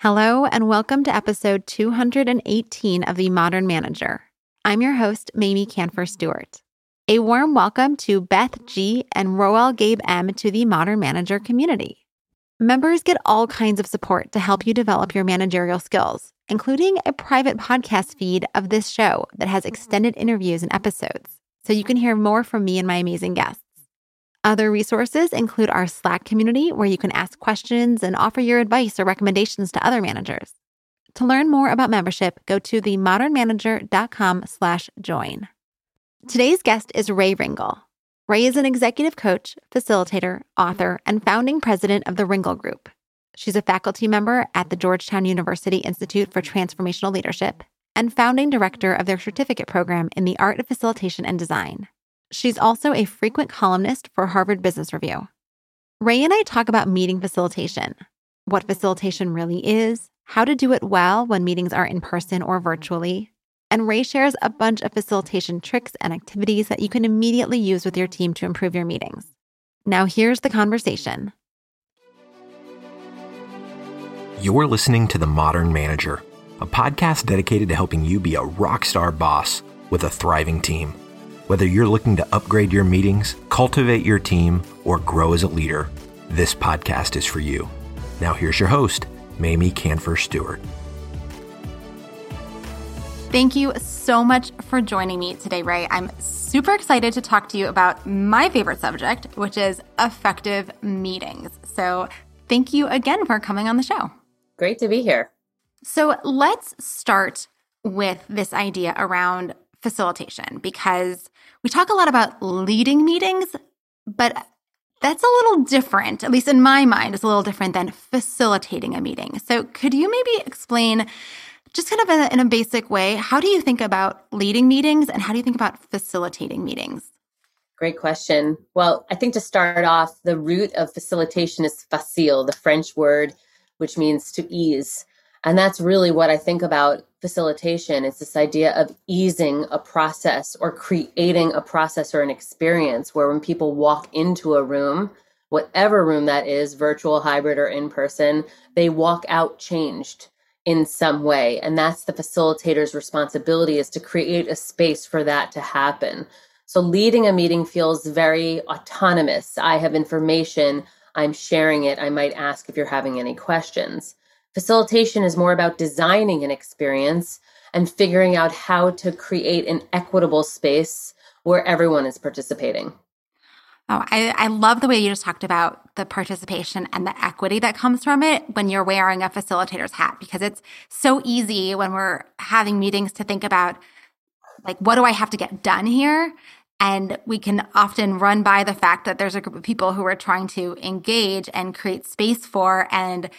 Hello, and welcome to episode 218 of The Modern Manager. I'm your host, Mamie Kanfer Stewart. A warm welcome to Beth G. and Roel Gabe M. to the Modern Manager community. Members get all kinds of support to help you develop your managerial skills, including a private podcast feed of this show that has extended interviews and episodes, so you can hear more from me and my amazing guests. Other resources include our Slack community where you can ask questions and offer your advice or recommendations to other managers. To learn more about membership, go to themodernmanager.com slash join. Today's guest is Rae Ringel. Rae is an executive coach, facilitator, author, and founding president of the Ringel Group. She's a faculty member at the Georgetown University Institute for Transformational Leadership and founding director of their certificate program in the art of facilitation and design. She's also a frequent columnist for Harvard Business Review. Rae and I talk about meeting facilitation, what facilitation really is, how to do it well when meetings are in person or virtually, and Rae shares a bunch of facilitation tricks and activities that you can immediately use with your team to improve your meetings. Now, here's the conversation. You're listening to The Modern Manager, a podcast dedicated to helping you be a rock star boss with a thriving team. Whether you're looking to upgrade your meetings, cultivate your team, or grow as a leader, this podcast is for you. Now, here's your host, Mamie Kanfer Stewart. Thank you so much for joining me today, Rae. I'm super excited to talk to you about my favorite subject, which is effective meetings. So, thank you again for coming on the show. Great to be here. So, let's start with this idea around facilitation because we talk a lot about leading meetings, but that's a little different, at least in my mind, it's a little different than facilitating a meeting. So, could you maybe explain, just kind of in a, in a basic way, how do you think about leading meetings and how do you think about facilitating meetings? Great question. Well, I think to start off, the root of facilitation is facile, the French word which means to ease. And that's really what I think about facilitation. It's this idea of easing a process or creating a process or an experience where when people walk into a room, whatever room that is, virtual, hybrid, or in person, they walk out changed in some way. And that's the facilitator's responsibility is to create a space for that to happen. So leading a meeting feels very autonomous. I have information, I'm sharing it. I might ask if you're having any questions. Facilitation is more about designing an experience and figuring out how to create an equitable space where everyone is participating. Oh, I, I love the way you just talked about the participation and the equity that comes from it when you're wearing a facilitator's hat, because it's so easy when we're having meetings to think about, like, what do I have to get done here? And we can often run by the fact that there's a group of people who are trying to engage and create space for and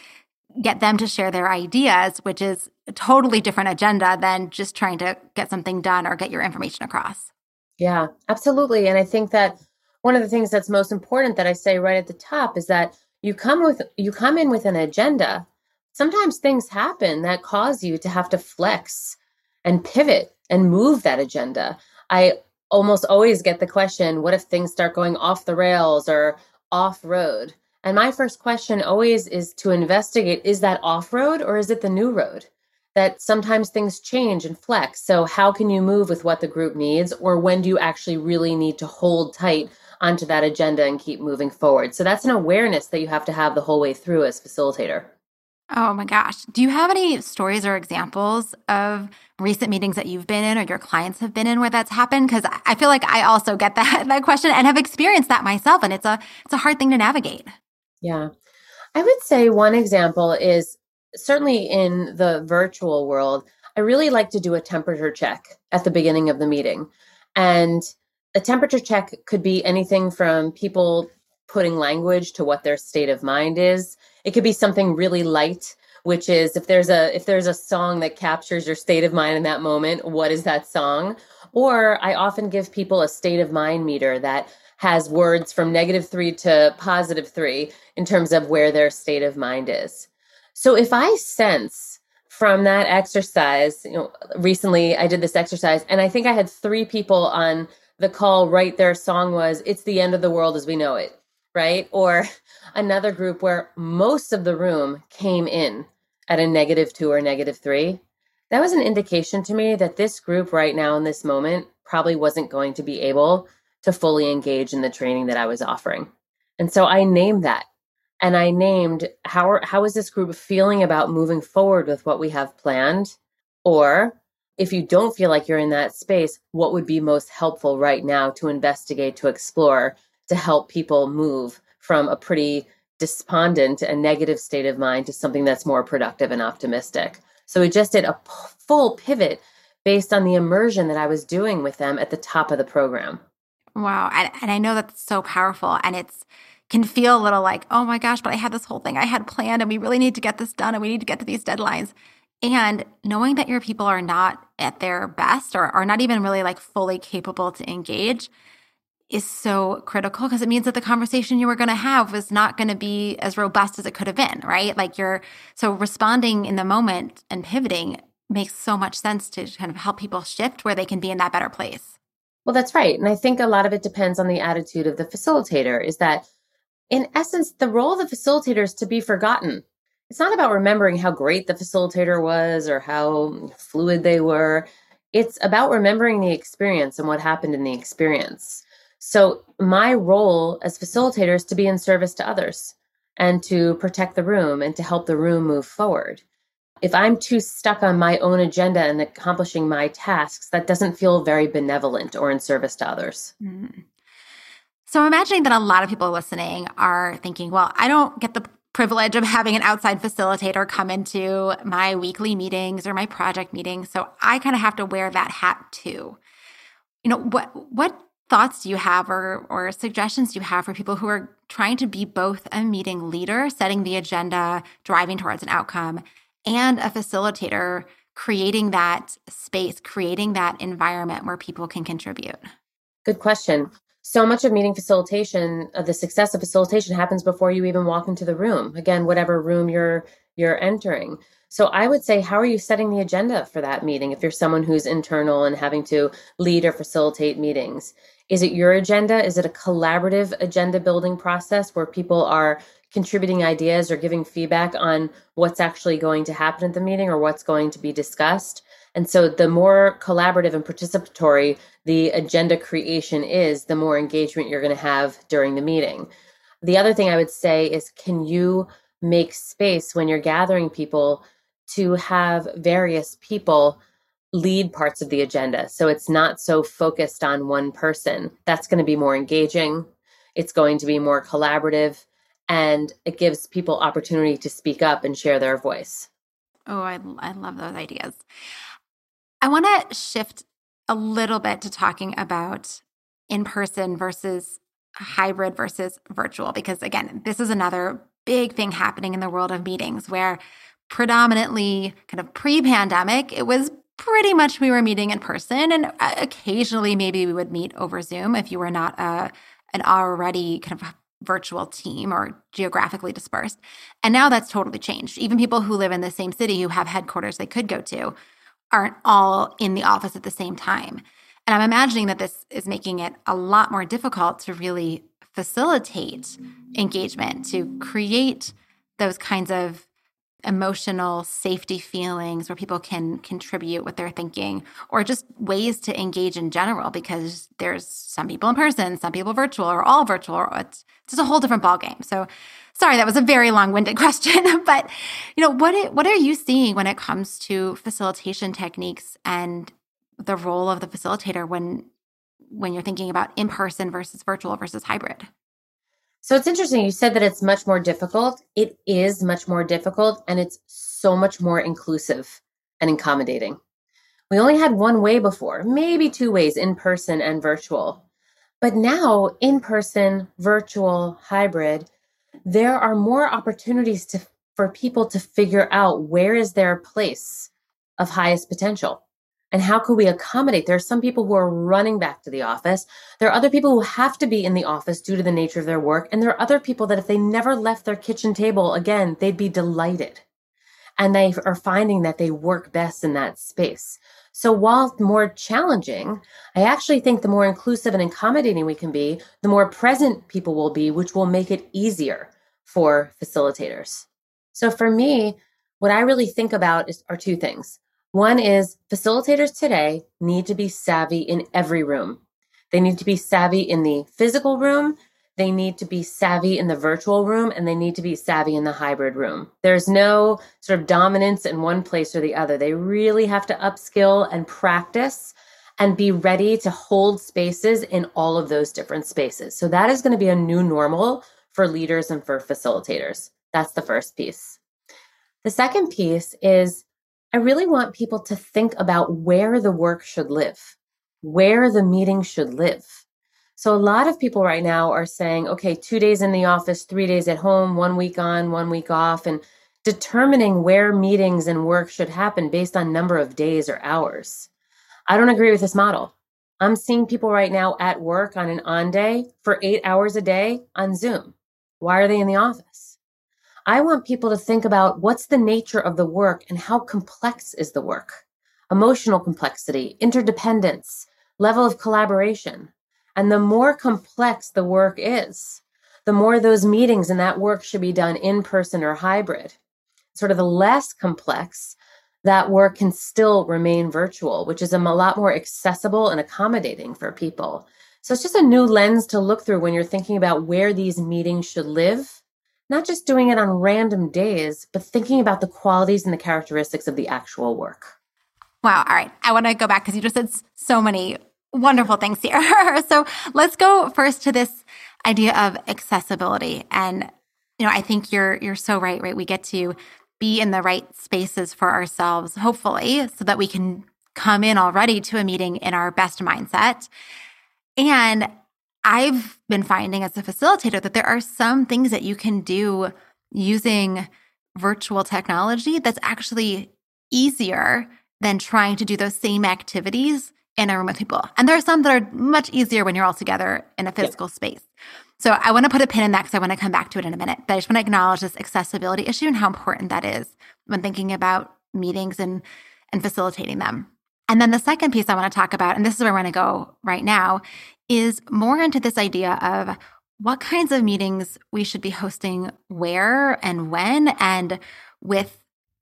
get them to share their ideas, which is a totally different agenda than just trying to get something done or get your information across. Yeah, absolutely. And I think that one of the things that's most important that I say right at the top is that you come with you come in with an agenda. Sometimes things happen that cause you to have to flex and pivot and move that agenda. I almost always get the question, what if things start going off the rails or off road? And my first question always is to investigate is that off road or is it the new road? That sometimes things change and flex. So, how can you move with what the group needs? Or when do you actually really need to hold tight onto that agenda and keep moving forward? So, that's an awareness that you have to have the whole way through as facilitator. Oh my gosh. Do you have any stories or examples of recent meetings that you've been in or your clients have been in where that's happened? Because I feel like I also get that, that question and have experienced that myself. And it's a it's a hard thing to navigate. Yeah. I would say one example is certainly in the virtual world, I really like to do a temperature check at the beginning of the meeting. And a temperature check could be anything from people putting language to what their state of mind is. It could be something really light, which is if there's a if there's a song that captures your state of mind in that moment, what is that song? Or I often give people a state of mind meter that has words from negative three to positive three in terms of where their state of mind is. So if I sense from that exercise, you know, recently I did this exercise and I think I had three people on the call write their song was It's the End of the World as We Know It, right? Or another group where most of the room came in at a negative two or negative three, that was an indication to me that this group right now in this moment probably wasn't going to be able to fully engage in the training that I was offering. And so I named that. And I named how are, how is this group feeling about moving forward with what we have planned? Or if you don't feel like you're in that space, what would be most helpful right now to investigate, to explore, to help people move from a pretty despondent and negative state of mind to something that's more productive and optimistic? So we just did a p- full pivot based on the immersion that I was doing with them at the top of the program. Wow. And, and I know that's so powerful. And it's, can feel a little like, oh my gosh, but I had this whole thing I had planned and we really need to get this done and we need to get to these deadlines. And knowing that your people are not at their best or are not even really like fully capable to engage is so critical because it means that the conversation you were going to have was not going to be as robust as it could have been, right? Like you're so responding in the moment and pivoting makes so much sense to kind of help people shift where they can be in that better place. Well, that's right. And I think a lot of it depends on the attitude of the facilitator is that in essence, the role of the facilitator is to be forgotten. It's not about remembering how great the facilitator was or how fluid they were. It's about remembering the experience and what happened in the experience. So, my role as facilitator is to be in service to others and to protect the room and to help the room move forward. If I'm too stuck on my own agenda and accomplishing my tasks, that doesn't feel very benevolent or in service to others. Mm. So I'm imagining that a lot of people listening are thinking, well, I don't get the privilege of having an outside facilitator come into my weekly meetings or my project meetings. So I kind of have to wear that hat too. You know, what what thoughts do you have or or suggestions do you have for people who are trying to be both a meeting leader, setting the agenda, driving towards an outcome, and a facilitator, creating that space, creating that environment where people can contribute? Good question. So much of meeting facilitation of the success of facilitation happens before you even walk into the room. Again whatever room you're you're entering. So i would say how are you setting the agenda for that meeting if you're someone who's internal and having to lead or facilitate meetings? Is it your agenda? Is it a collaborative agenda building process where people are contributing ideas or giving feedback on what's actually going to happen at the meeting or what's going to be discussed and so the more collaborative and participatory the agenda creation is, the more engagement you're going to have during the meeting. The other thing I would say is can you make space when you're gathering people to have various people lead parts of the agenda so it's not so focused on one person? That's going to be more engaging, it's going to be more collaborative, and it gives people opportunity to speak up and share their voice. Oh, I, I love those ideas. I want to shift a little bit to talking about in person versus hybrid versus virtual, because again, this is another big thing happening in the world of meetings where predominantly kind of pre pandemic, it was pretty much we were meeting in person and uh, occasionally maybe we would meet over Zoom if you were not a, uh, an already kind of virtual team or geographically dispersed. And now that's totally changed. Even people who live in the same city who have headquarters they could go to aren't all in the office at the same time. And I'm imagining that this is making it a lot more difficult to really facilitate engagement, to create those kinds of emotional safety feelings where people can contribute what they're thinking or just ways to engage in general because there's some people in person some people virtual or all virtual. Or it's just a whole different ballgame. So sorry that was a very long-winded question but you know what what are you seeing when it comes to facilitation techniques and the role of the facilitator when when you're thinking about in person versus virtual versus hybrid so it's interesting. You said that it's much more difficult. It is much more difficult and it's so much more inclusive and accommodating. We only had one way before, maybe two ways in person and virtual. But now, in person, virtual, hybrid, there are more opportunities to, for people to figure out where is their place of highest potential and how could we accommodate? There are some people who are running back to the office. There are other people who have to be in the office due to the nature of their work. And there are other people that if they never left their kitchen table again they'd be delighted. And they are finding that they work best in that space. So while more challenging i actually think the more inclusive and accommodating we can be the more present people will be which will make it easier for facilitators. So for me what I really think about is, are two things. One is facilitators today need to be savvy in every room. They need to be savvy in the physical room, they need to be savvy in the virtual room, and they need to be savvy in the hybrid room. There's no sort of dominance in one place or the other. They really have to upskill and practice and be ready to hold spaces in all of those different spaces. So that is going to be a new normal for leaders and for facilitators. That's the first piece. The second piece is I really want people to think about where the work should live, where the meeting should live. So a lot of people right now are saying, okay, two days in the office, three days at home, one week on, one week off, and determining where meetings and work should happen based on number of days or hours. I don't agree with this model. I'm seeing people right now at work on an on day for eight hours a day on Zoom. Why are they in the office? I want people to think about what's the nature of the work and how complex is the work? Emotional complexity, interdependence, level of collaboration. And the more complex the work is, the more those meetings and that work should be done in person or hybrid. Sort of the less complex, that work can still remain virtual, which is a lot more accessible and accommodating for people. So it's just a new lens to look through when you're thinking about where these meetings should live, not just doing it on random days, but thinking about the qualities and the characteristics of the actual work. Wow. All right. I want to go back because you just said so many wonderful things here. so let's go first to this idea of accessibility. And, you know, I think you're you're so right, right? We get to be in the right spaces for ourselves, hopefully, so that we can come in already to a meeting in our best mindset. And I've been finding as a facilitator that there are some things that you can do using virtual technology that's actually easier than trying to do those same activities in a room with people. And there are some that are much easier when you're all together in a physical yeah. space. So I want to put a pin in that because I want to come back to it in a minute. But I just want to acknowledge this accessibility issue and how important that is when thinking about meetings and and facilitating them. And then the second piece I want to talk about, and this is where I want to go right now, is more into this idea of what kinds of meetings we should be hosting where and when and with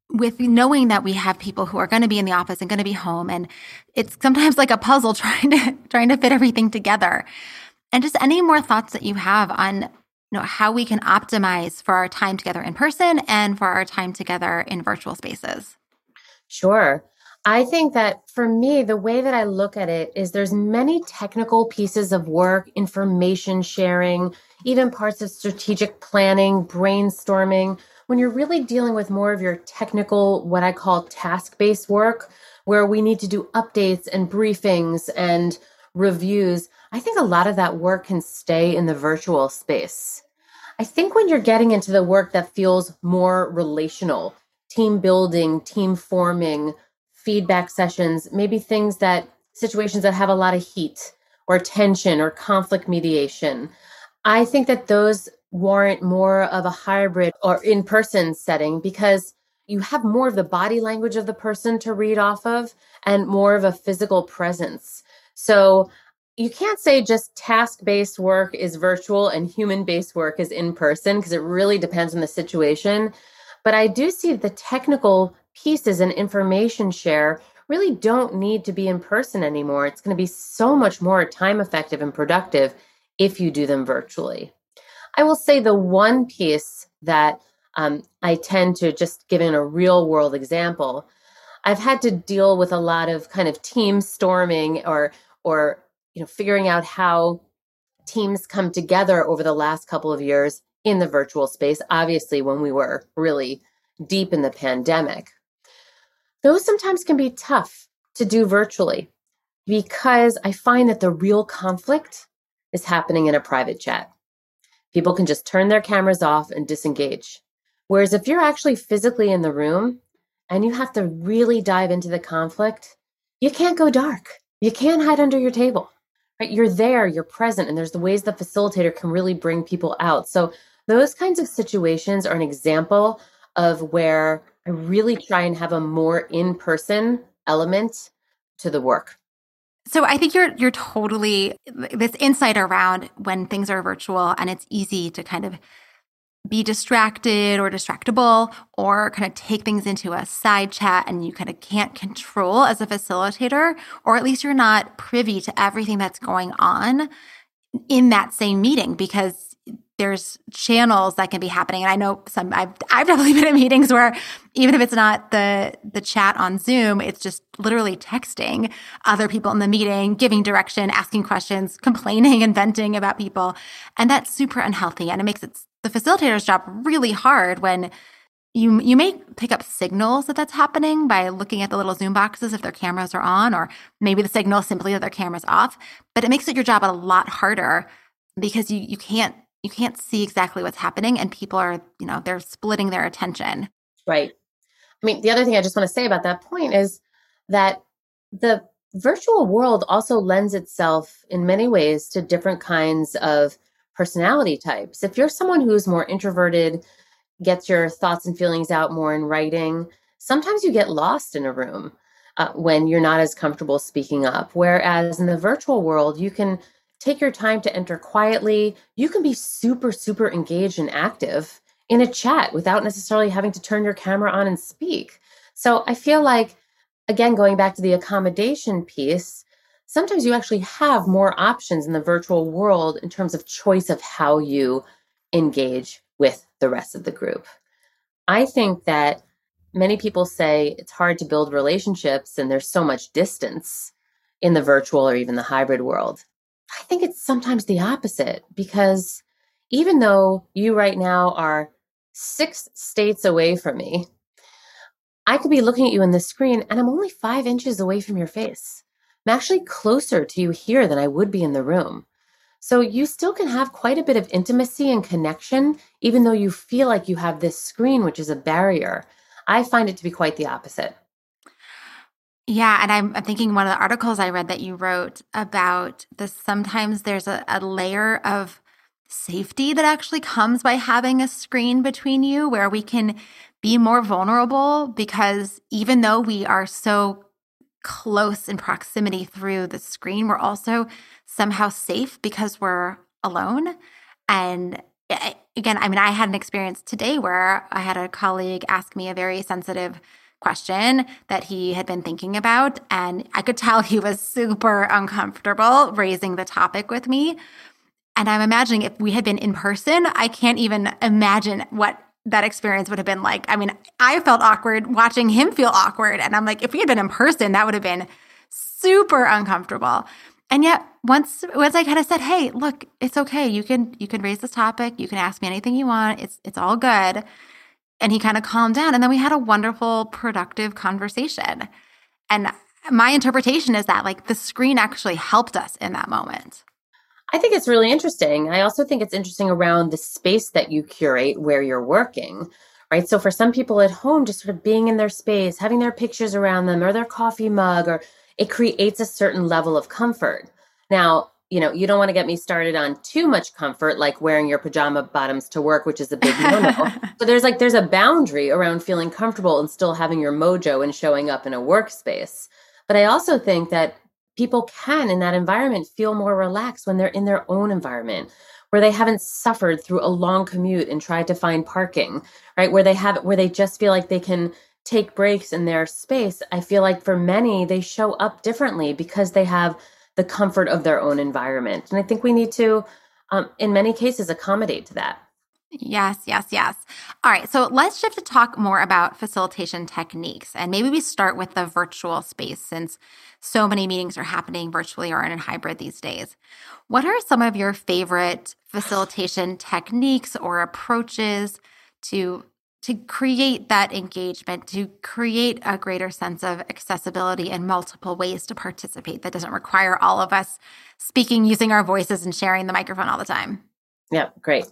with knowing that we have people who are going to be in the office and going to be home. And it's sometimes like a puzzle trying to trying to fit everything together. And just any more thoughts that you have on you know how we can optimize for our time together in person and for our time together in virtual spaces? Sure i think that for me the way that i look at it is there's many technical pieces of work information sharing even parts of strategic planning brainstorming when you're really dealing with more of your technical what i call task based work where we need to do updates and briefings and reviews I think a lot of that work can stay in the virtual space. I think when you're getting into the work that feels more relational, team building, team forming, feedback sessions, maybe things that situations that have a lot of heat or tension or conflict mediation. I think that those warrant more of a hybrid or in person setting because you have more of the body language of the person to read off of and more of a physical presence. So you can't say just task based work is virtual and human based work is in person because it really depends on the situation. But I do see the technical pieces and information share really don't need to be in person anymore. It's going to be so much more time effective and productive if you do them virtually. I will say the one piece that um, I tend to just give in a real world example. I've had to deal with a lot of kind of team storming or or you know, figuring out how teams come together over the last couple of years in the virtual space, obviously, when we were really deep in the pandemic. Those sometimes can be tough to do virtually because I find that the real conflict is happening in a private chat. People can just turn their cameras off and disengage. Whereas if you're actually physically in the room and you have to really dive into the conflict, you can't go dark. You can't hide under your table right? You're there, you're present, and there's the ways the facilitator can really bring people out. So those kinds of situations are an example of where I really try and have a more in-person element to the work. So I think you're you're totally this insight around when things are virtual and it's easy to kind of be distracted or distractible or kind of take things into a side chat and you kind of can't control as a facilitator, or at least you're not privy to everything that's going on in that same meeting because there's channels that can be happening. And i know some i've, I've definitely been in meetings where even if it's not the the chat on zoom it's just literally texting other people in the meeting giving direction asking questions complaining and venting about people. And that's super unhealthy. And it makes it the facilitator's job really hard when you you may pick up signals that that's happening by looking at the little zoom boxes if their cameras are on or maybe the signal simply that their cameras off. But it makes it your job a lot harder because you you can't you can't see exactly what's happening and people are you know they're splitting their attention. Right. I mean the other thing i just want to say about that point is that the virtual world also lends itself in many ways to different kinds of personality types. If you're someone who's more introverted gets your thoughts and feelings out more in writing sometimes you get lost in a room uh, when you're not as comfortable speaking up. Whereas in the virtual world you can take your time to enter quietly. You can be super, super engaged and active in a chat without necessarily having to turn your camera on and speak. So I feel like, again, going back to the accommodation piece, sometimes you actually have more options in the virtual world in terms of choice of how you engage with the rest of the group. I think that many people say it's hard to build relationships and there's so much distance in the virtual or even the hybrid world. I think it's sometimes the opposite because even though you right now are six states away from me, I could be looking at you in the screen and I'm only five inches away from your face. I'm actually closer to you here than I would be in the room. So you still can have quite a bit of intimacy and connection, even though you feel like you have this screen, which is a barrier. I find it to be quite the opposite. Yeah, and I'm, thinking one of the articles I read that you wrote about this. Sometimes there's a, a layer of safety that actually comes by having a screen between you where we can be more vulnerable because even though we are so close in proximity through the screen, we're also somehow safe because we're alone. And eh, again, I mean, I had an experience today where I had a colleague ask me a very sensitive question that he had been thinking about. And I could tell he was super uncomfortable raising the topic with me. And I'm imagining if we had been in person, I can't even imagine what that experience would have been like. I mean, I felt awkward watching him feel awkward. And I'm like, if we had been in person, that would have been super uncomfortable. And yet once once I kind of said, hey, look, it's okay. You can you can raise this topic. You can ask me anything you want. It's it's all good and he kind of calmed down and then we had a wonderful productive conversation. And my interpretation is that like the screen actually helped us in that moment. I think it's really interesting i also think it's interesting around the space that you curate where you're working right? So for some people at home just sort of being in their space having their pictures around them or their coffee mug or it creates a certain level of comfort. Now you know, you don't want to get me started on too much comfort, like wearing your pajama bottoms to work, which is a big no-no. but there's like there's a boundary around feeling comfortable and still having your mojo and showing up in a workspace. But I also think that people can in that environment feel more relaxed when they're in their own environment where they haven't suffered through a long commute and tried to find parking right where they have where they just feel like they can take breaks in their space i feel like for many they show up differently because they have the comfort of their own environment. And I think we need to, um, in many cases, accommodate to that. Yes, yes, yes. All right, so let's shift to talk more about facilitation techniques. And maybe we start with the virtual space since so many meetings are happening virtually or in a hybrid these days. What are some of your favorite facilitation techniques or approaches to to create that engagement, to create a greater sense of accessibility and multiple ways to participate that doesn't require all of us speaking using our voices and sharing the microphone all the time. Yeah, great.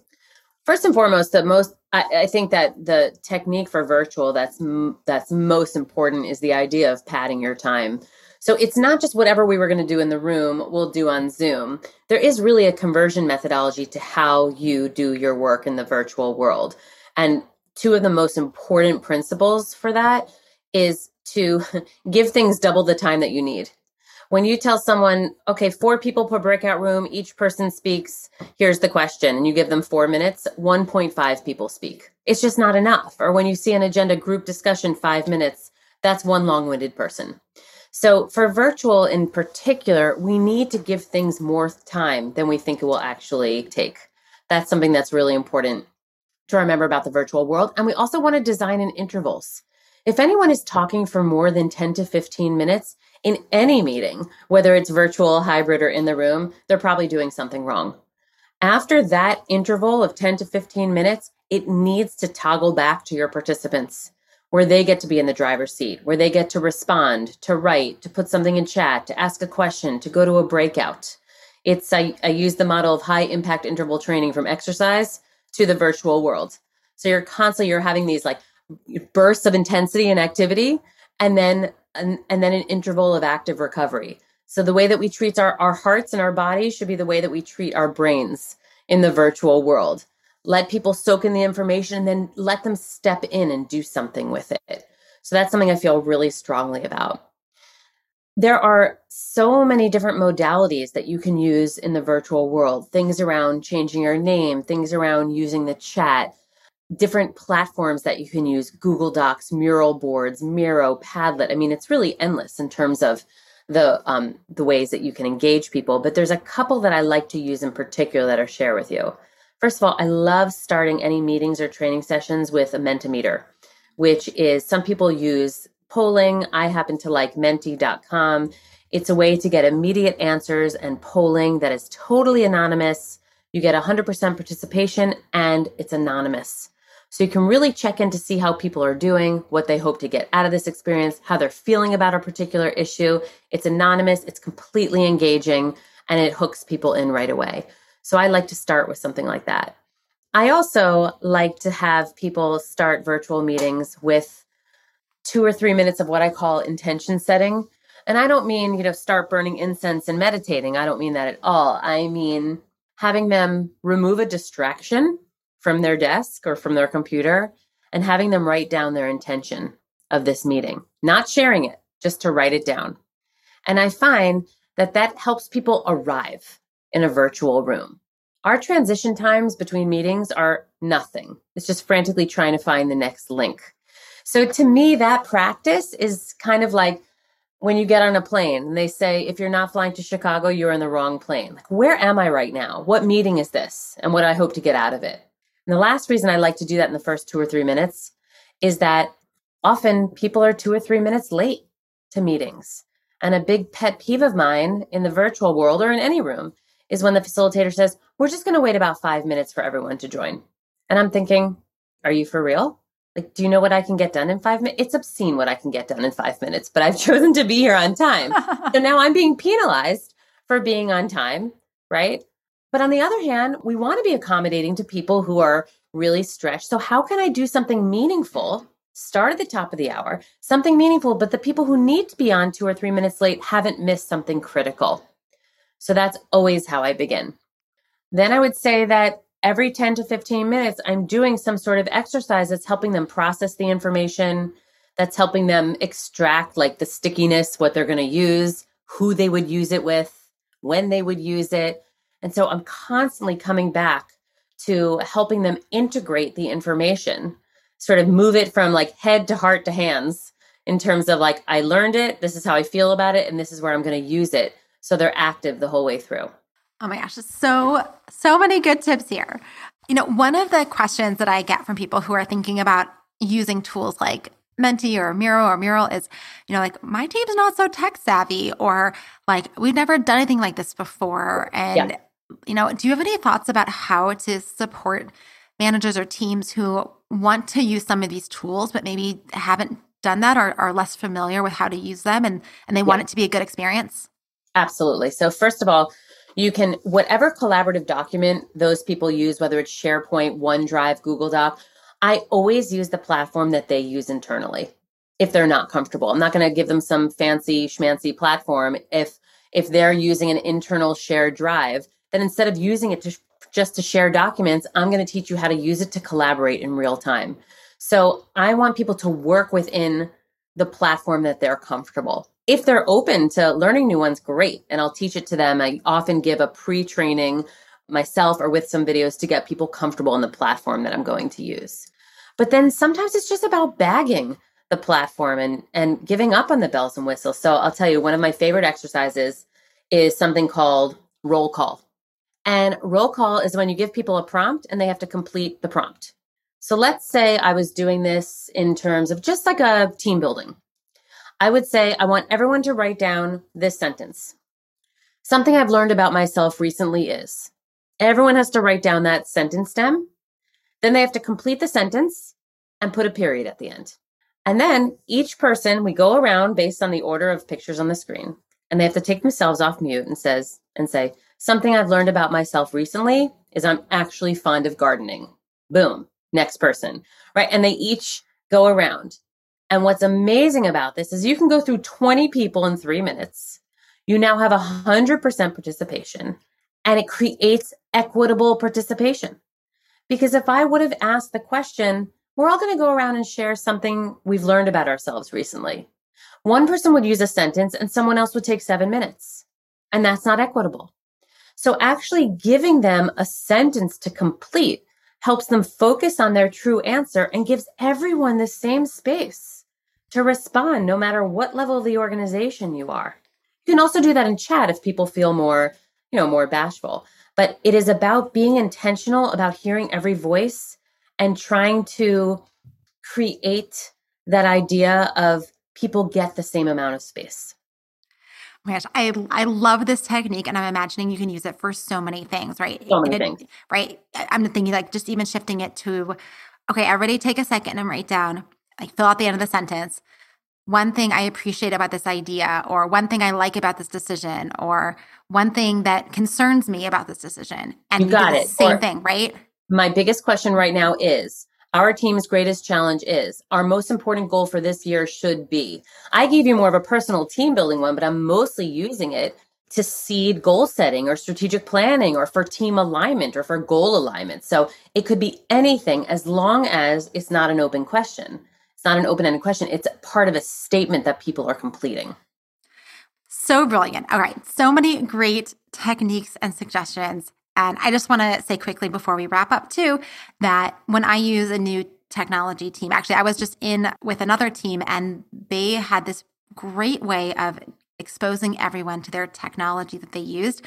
First and foremost, the most I, I think that the technique for virtual that's that's most important is the idea of padding your time. So it's not just whatever we were going to do in the room, we'll do on Zoom. There is really a conversion methodology to how you do your work in the virtual world. And two of the most important principles for that is to give things double the time that you need. When you tell someone, okay, four people per breakout room, each person speaks, here's the question, and you give them four minutes, 1.5 people speak. It's just not enough. Or when you see an agenda group discussion, five minutes, that's one long winded person. So, for virtual in particular, we need to give things more time than we think it will actually take. That's something that's really important to remember about the virtual world. And we also want to design in intervals. If anyone is talking for more than 10 to 15 minutes in any meeting, whether it's virtual, hybrid, or in the room, they're probably doing something wrong. After that interval of 10 to 15 minutes, it needs to toggle back to your participants where they get to be in the driver's seat, where they get to respond, to write, to put something in chat, to ask a question, to go to a breakout. It's I, I use the model of high impact interval training from exercise to the virtual world. So you're constantly you're having these like bursts of intensity and activity and then and, and then an interval of active recovery. So the way that we treat our, our hearts and our bodies should be the way that we treat our brains in the virtual world let people soak in the information and then let them step in and do something with it. So that's something I feel really strongly about. There are so many different modalities that you can use in the virtual world things around changing your name, things around using the chat, different platforms that you can use Google Docs, mural boards, Miro, Padlet. I mean, it's really endless in terms of the um, the ways that you can engage people. But there's a couple that I like to use in particular that I'll share with you. First of all, I love starting any meetings or training sessions with a Mentimeter, which is some people use polling. I happen to like menti.com. It's a way to get immediate answers and polling that is totally anonymous. You get 100% participation and it's anonymous. So you can really check in to see how people are doing, what they hope to get out of this experience, how they're feeling about a particular issue. It's anonymous, it's completely engaging, and it hooks people in right away. So I like to start with something like that. I also like to have people start virtual meetings with two or three minutes of what I call intention setting. And I don't mean, you know, start burning incense and meditating. I don't mean that at all. I mean having them remove a distraction from their desk or from their computer and having them write down their intention of this meeting, not sharing it, just to write it down. And I find that that helps people arrive in a virtual room. Our transition times between meetings are nothing. It's just frantically trying to find the next link. So to me, that practice is kind of like when you get on a plane and they say, if you're not flying to Chicago, you're in the wrong plane. Like, where am I right now? What meeting is this? And what I hope to get out of it. And the last reason I like to do that in the first two or three minutes is that often people are two or three minutes late to meetings. And a big pet peeve of mine in the virtual world or in any room is when the facilitator says, We're just going to wait about five minutes for everyone to join. And I'm thinking, Are you for real? Like, do you know what I can get done in five minutes? It's obscene what I can get done in five minutes, but I've chosen to be here on time. so now I'm being penalized for being on time, right? But on the other hand, we want to be accommodating to people who are really stretched. So, how can I do something meaningful? Start at the top of the hour, something meaningful, but the people who need to be on two or three minutes late haven't missed something critical. So that's always how I begin. Then I would say that every 10 to 15 minutes, I'm doing some sort of exercise that's helping them process the information, that's helping them extract like the stickiness, what they're going to use, who they would use it with, when they would use it. And so I'm constantly coming back to helping them integrate the information, sort of move it from like head to heart to hands in terms of like, I learned it, this is how I feel about it, and this is where I'm going to use it so they're active the whole way through. Oh my gosh, so so many good tips here. You know, one of the questions that I get from people who are thinking about using tools like Menti or Miro or Mural is, you know, like my team's not so tech savvy or like we've never done anything like this before. And, yeah. you know, do you have any thoughts about how to support managers or teams who want to use some of these tools, but maybe haven't done that or are less familiar with how to use them and, and they yeah. want it to be a good experience? Absolutely. So, first of all, you can, whatever collaborative document those people use, whether it's SharePoint, OneDrive, Google Doc, I always use the platform that they use internally if they're not comfortable. I'm not going to give them some fancy schmancy platform if if they're using an internal shared drive, then instead of using it to just to share documents, I'm going to teach you how to use it to collaborate in real time. So, I want people to work within the platform that they're comfortable. If they're open to learning new ones, great. And I'll teach it to them. I often give a pre training myself or with some videos to get people comfortable on the platform that I'm going to use. But then sometimes it's just about bagging the platform and and giving up on the bells and whistles. So I'll tell you one of my favorite exercises is something called roll call. And roll call is when you give people a prompt and they have to complete the prompt. So let's say I was doing this in terms of just like a team building. I would say I want everyone to write down this sentence. Something I've learned about myself recently is everyone has to write down that sentence stem. Then they have to complete the sentence and put a period at the end. And then each person, we go around based on the order of pictures on the screen, and they have to take themselves off mute and says and say, something I've learned about myself recently is I'm actually fond of gardening. Boom. Next person. Right. And they each go around. And what's amazing about this is you can go through 20 people in three minutes. You now have 100% participation and it creates equitable participation. Because if I would have asked the question, we're all going to go around and share something we've learned about ourselves recently. One person would use a sentence and someone else would take seven minutes. And that's not equitable. So actually giving them a sentence to complete helps them focus on their true answer and gives everyone the same space to respond no matter what level of the organization you are. You can also do that in chat if people feel more, you know, more bashful. But it is about being intentional about hearing every voice and trying to create that idea of people get the same amount of space. Oh my gosh, I I love this technique, and I'm imagining you can use it for so many things, right? So many it, things, right? I'm thinking like just even shifting it to, okay, everybody take a second and write down, like fill out the end of the sentence. One thing I appreciate about this idea, or one thing I like about this decision, or one thing that concerns me about this decision, and you got it. Same or, thing, right? My biggest question right now is our team's greatest challenge is our most important goal for this year should be. I gave you more of a personal team building one, but I'm mostly using it to seed goal setting or strategic planning or for team alignment or for goal alignment. So it could be anything as long as it's not an open question. It's not an open ended question. It's part of a statement that people are completing. So brilliant. All right. So many great techniques and suggestions. And I just want to say quickly before we wrap up, too, that when I use a new technology team, actually, I was just in with another team and they had this great way of exposing everyone to their technology that they used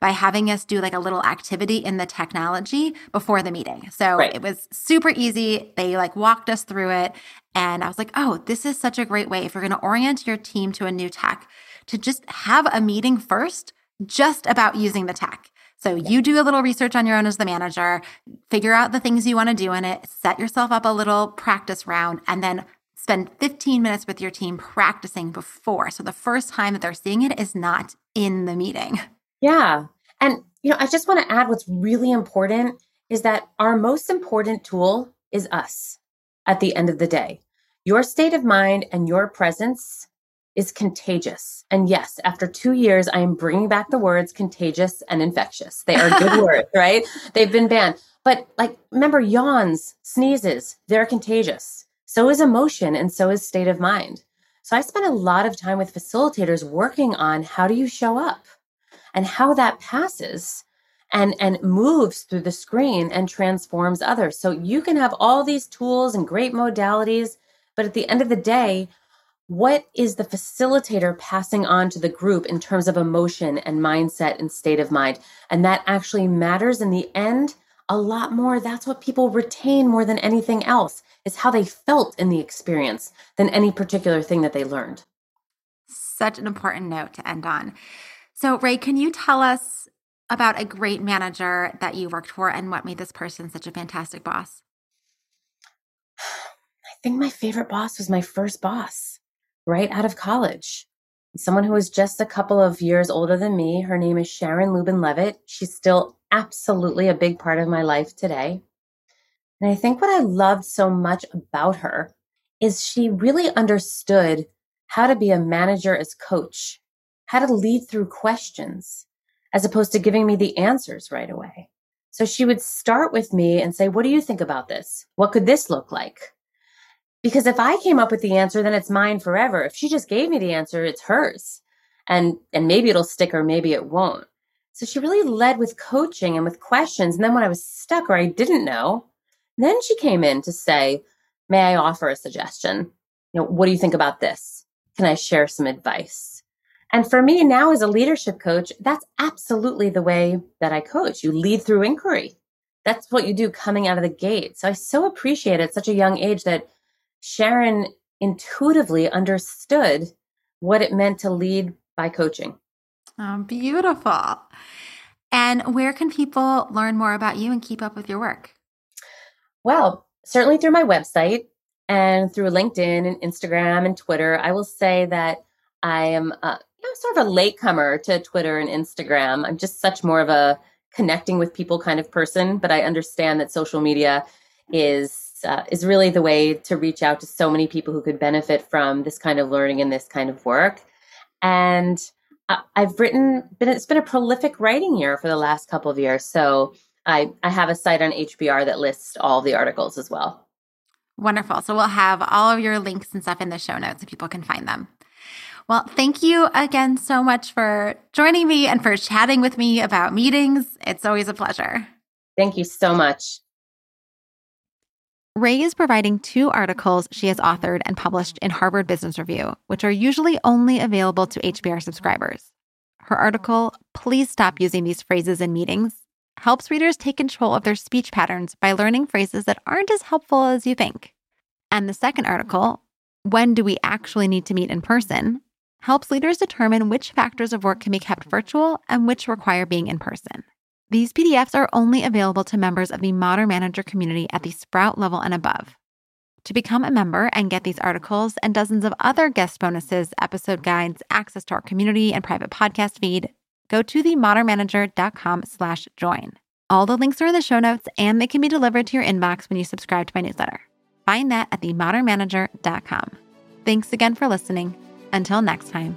by having us do like a little activity in the technology before the meeting. So right. it was super easy. They like walked us through it. And I was like, oh, this is such a great way if you're going to orient your team to a new tech to just have a meeting first just about using the tech. So you do a little research on your own as the manager, figure out the things you want to do in it, set yourself up a little practice round, and then spend 15 minutes with your team practicing before. So the first time that they're seeing it is not in the meeting. Yeah. And, you know, I just want to add what's really important is that our most important tool is us at the end of the day. Your state of mind and your presence is contagious. And yes, after two years, I am bringing back the words contagious and infectious. They are good words, right? They've been banned. But like, remember, yawns, sneezes, they're contagious. So is emotion and so is state of mind. So I spent a lot of time with facilitators working on how do you show up and how that passes and and moves through the screen and transforms others. So you can have all these tools and great modalities, but at the end of the day, what is the facilitator passing on to the group in terms of emotion and mindset and state of mind? And that actually matters in the end a lot more. That's what people retain more than anything else, is how they felt in the experience than any particular thing that they learned. Such an important note to end on. So, Rae, can you tell us about a great manager that you worked for and what made this person such a fantastic boss? I think my favorite boss was my first boss right out of college. Someone who was just a couple of years older than me. Her name is Sharon Lubin Levitt. She's still absolutely a big part of my life today. And I think what I loved so much about her is she really understood how to be a manager as coach, how to lead through questions, as opposed to giving me the answers right away. So she would start with me and say, What do you think about this? What could this look like? Because if I came up with the answer, then it's mine forever. If she just gave me the answer, it's hers. And, and maybe it'll stick or maybe it won't. So she really led with coaching and with questions. And then when I was stuck or I didn't know, then she came in to say, May I offer a suggestion? You know, what do you think about this? Can I share some advice? And for me now as a leadership coach, that's absolutely the way that I coach. You lead through inquiry. That's what you do coming out of the gate. So I so appreciate at such a young age that Sharon intuitively understood what it meant to lead by coaching. Oh, beautiful. And where can people learn more about you and keep up with your work? Well, certainly through my website and through LinkedIn and Instagram and Twitter. I will say that I am uh, you know, sort of a latecomer to Twitter and Instagram. I'm just such more of a connecting with people kind of person, but I understand that social media is uh, is really the way to reach out to so many people who could benefit from this kind of learning and this kind of work. And I've written, been, it's been a prolific writing year for the last couple of years. So I, I have a site on HBR that lists all the articles as well. Wonderful. So we'll have all of your links and stuff in the show notes so people can find them. Well, thank you again so much for joining me and for chatting with me about meetings. It's always a pleasure. Thank you so much. Rae is providing two articles she has authored and published in Harvard Business Review, which are usually only available to HBR subscribers. Her article, Please Stop Using These Phrases in Meetings, helps readers take control of their speech patterns by learning phrases that aren't as helpful as you think. And the second article, When Do We Actually Need to Meet in Person, helps leaders determine which factors of work can be kept virtual and which require being in person. These PDFs are only available to members of the Modern Manager community at the Sprout level and above. To become a member and get these articles and dozens of other guest bonuses, episode guides, access to our community and private podcast feed, go to themodernmanager.com slash join. All the links are in the show notes and they can be delivered to your inbox when you subscribe to my newsletter. Find that at themodernmanager.com. Thanks again for listening. Until next time.